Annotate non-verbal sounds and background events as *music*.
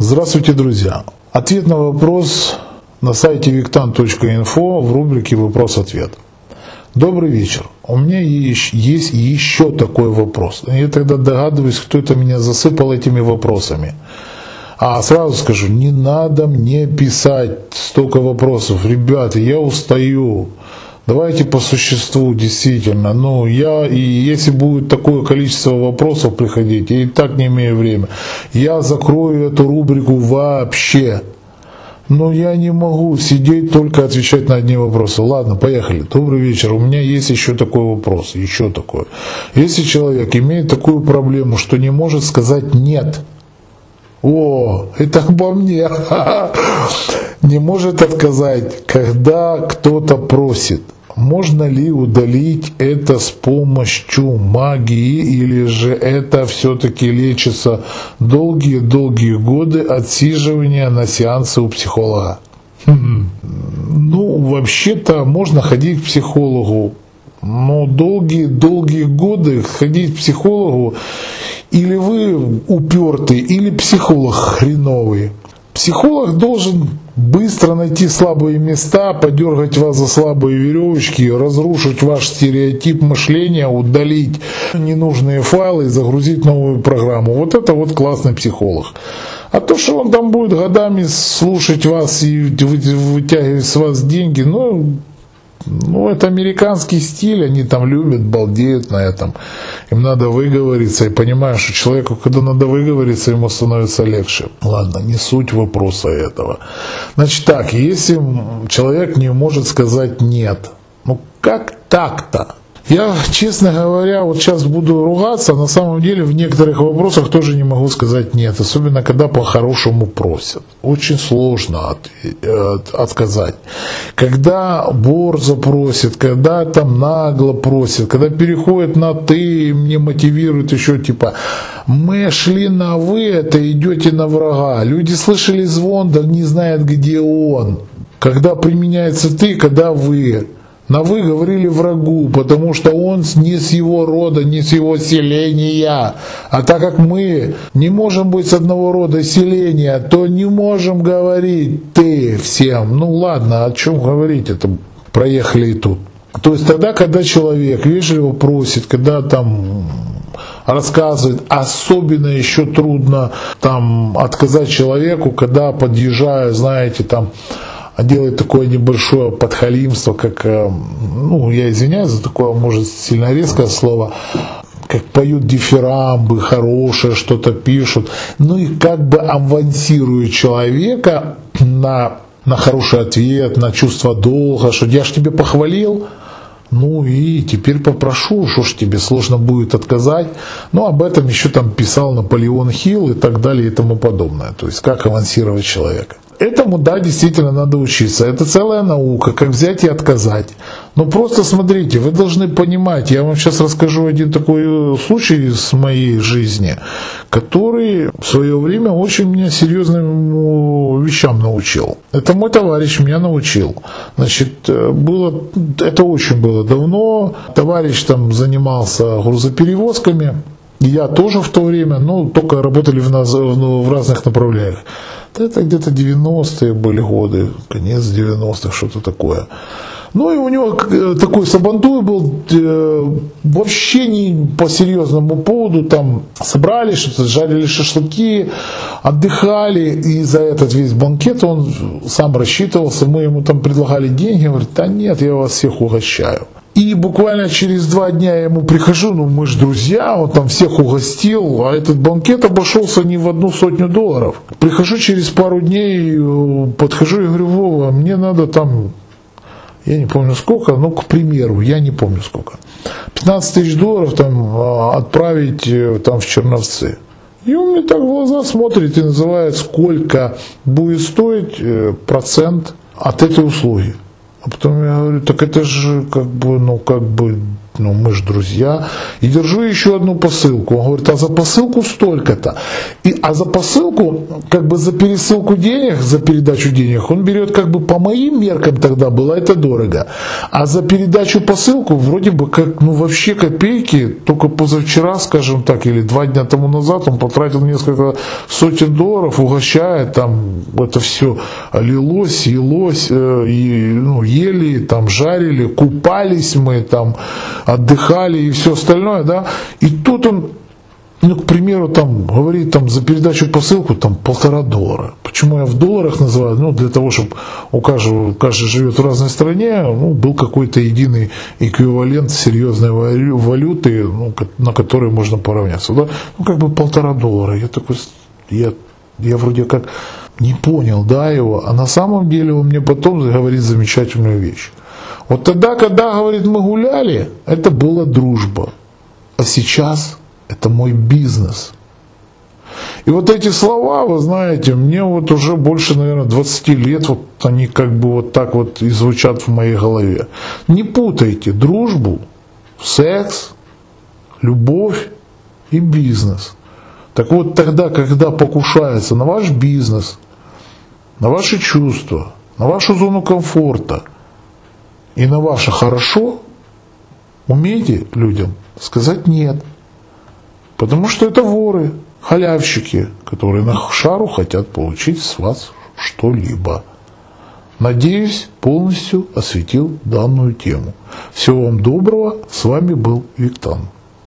Здравствуйте, друзья! Ответ на вопрос на сайте виктан.инфо в рубрике «Вопрос-ответ». Добрый вечер. У меня есть еще такой вопрос. Я тогда догадываюсь, кто это меня засыпал этими вопросами. А сразу скажу, не надо мне писать столько вопросов. Ребята, я устаю. Давайте по существу, действительно. Ну, я, и если будет такое количество вопросов приходить, я и так не имею времени, я закрою эту рубрику вообще. Но я не могу сидеть только отвечать на одни вопросы. Ладно, поехали. Добрый вечер. У меня есть еще такой вопрос. Еще такой. Если человек имеет такую проблему, что не может сказать «нет», о, это обо мне. *laughs* Не может отказать, когда кто-то просит – можно ли удалить это с помощью магии или же это все-таки лечится долгие-долгие годы отсиживания на сеансы у психолога? Хм. Ну, вообще-то можно ходить к психологу, но долгие-долгие годы ходить к психологу или вы упертый, или психолог хреновый. Психолог должен быстро найти слабые места, подергать вас за слабые веревочки, разрушить ваш стереотип мышления, удалить ненужные файлы и загрузить новую программу. Вот это вот классный психолог. А то, что он там будет годами слушать вас и вытягивать с вас деньги, ну, ну, это американский стиль, они там любят, балдеют на этом. Им надо выговориться, и понимаешь, что человеку, когда надо выговориться, ему становится легче. Ладно, не суть вопроса этого. Значит так, если человек не может сказать «нет», ну как так-то? Я, честно говоря, вот сейчас буду ругаться, на самом деле в некоторых вопросах тоже не могу сказать нет, особенно когда по-хорошему просят. Очень сложно от, от, отказать. Когда борзо просит, когда там нагло просит, когда переходит на ты, мне мотивирует еще типа, мы шли на вы, это идете на врага. Люди слышали звон, да не знают, где он. Когда применяется ты, когда вы. На вы говорили врагу, потому что он не с его рода, не с его селения. А так как мы не можем быть с одного рода селения, то не можем говорить ты всем. Ну ладно, о чем говорить, это проехали и тут. То есть тогда, когда человек вежливо просит, когда там рассказывает, особенно еще трудно там отказать человеку, когда подъезжая, знаете, там а делает такое небольшое подхалимство, как, э, ну, я извиняюсь за такое, может, сильно резкое слово, как поют дифирамбы, хорошее что-то пишут, ну и как бы авансируют человека на, на хороший ответ, на чувство долга, что я ж тебе похвалил, ну и теперь попрошу, что ж тебе сложно будет отказать. Ну, об этом еще там писал Наполеон Хилл и так далее и тому подобное. То есть, как авансировать человека. Этому, да, действительно надо учиться. Это целая наука, как взять и отказать. Но просто смотрите, вы должны понимать, я вам сейчас расскажу один такой случай из моей жизни, который в свое время очень меня серьезным вещам научил. Это мой товарищ меня научил. Значит, было, это очень было давно. Товарищ там занимался грузоперевозками. Я тоже в то время, но только работали в, нас, в разных направлениях. Это где-то 90-е были годы, конец 90-х, что-то такое. Ну и у него э, такой сабантуй был э, вообще не по серьезному поводу, там собрали что-то, жарили шашлыки, отдыхали, и за этот весь банкет он сам рассчитывался, мы ему там предлагали деньги, он говорит, да нет, я вас всех угощаю. И буквально через два дня я ему прихожу, ну мы же друзья, он там всех угостил, а этот банкет обошелся не в одну сотню долларов. Прихожу через пару дней, э, подхожу и говорю, Вова, мне надо там, я не помню сколько, ну к примеру, я не помню сколько, 15 тысяч долларов там э, отправить э, там в Черновцы. И он мне так в глаза смотрит и называет, сколько будет стоить процент от этой услуги. А потом я говорю, так это же как бы, ну как бы ну мы же друзья, и держу еще одну посылку. Он говорит, а за посылку столько-то. И, а за посылку, как бы за пересылку денег, за передачу денег, он берет как бы по моим меркам тогда было это дорого. А за передачу посылку вроде бы как, ну вообще копейки, только позавчера, скажем так, или два дня тому назад он потратил несколько сотен долларов, угощает, там это все лилось, елось, э, и, ну, ели, там жарили, купались мы, там отдыхали и все остальное, да. И тут он ну, к примеру, там говорит там за передачу посылку там полтора доллара. Почему я в долларах называю? Ну, для того, чтобы у каждого, каждый живет в разной стране, ну, был какой-то единый эквивалент серьезной валюты, ну, на которой можно поравняться. Да? Ну, как бы полтора доллара. Я такой, я, я вроде как не понял, да, его, а на самом деле он мне потом говорит замечательную вещь. Вот тогда, когда, говорит, мы гуляли, это была дружба. А сейчас это мой бизнес. И вот эти слова, вы знаете, мне вот уже больше, наверное, 20 лет, вот они как бы вот так вот и звучат в моей голове. Не путайте дружбу, секс, любовь и бизнес. Так вот тогда, когда покушается на ваш бизнес, на ваши чувства, на вашу зону комфорта и на ваше хорошо, умейте людям сказать нет – Потому что это воры, халявщики, которые на шару хотят получить с вас что-либо. Надеюсь, полностью осветил данную тему. Всего вам доброго. С вами был Виктан.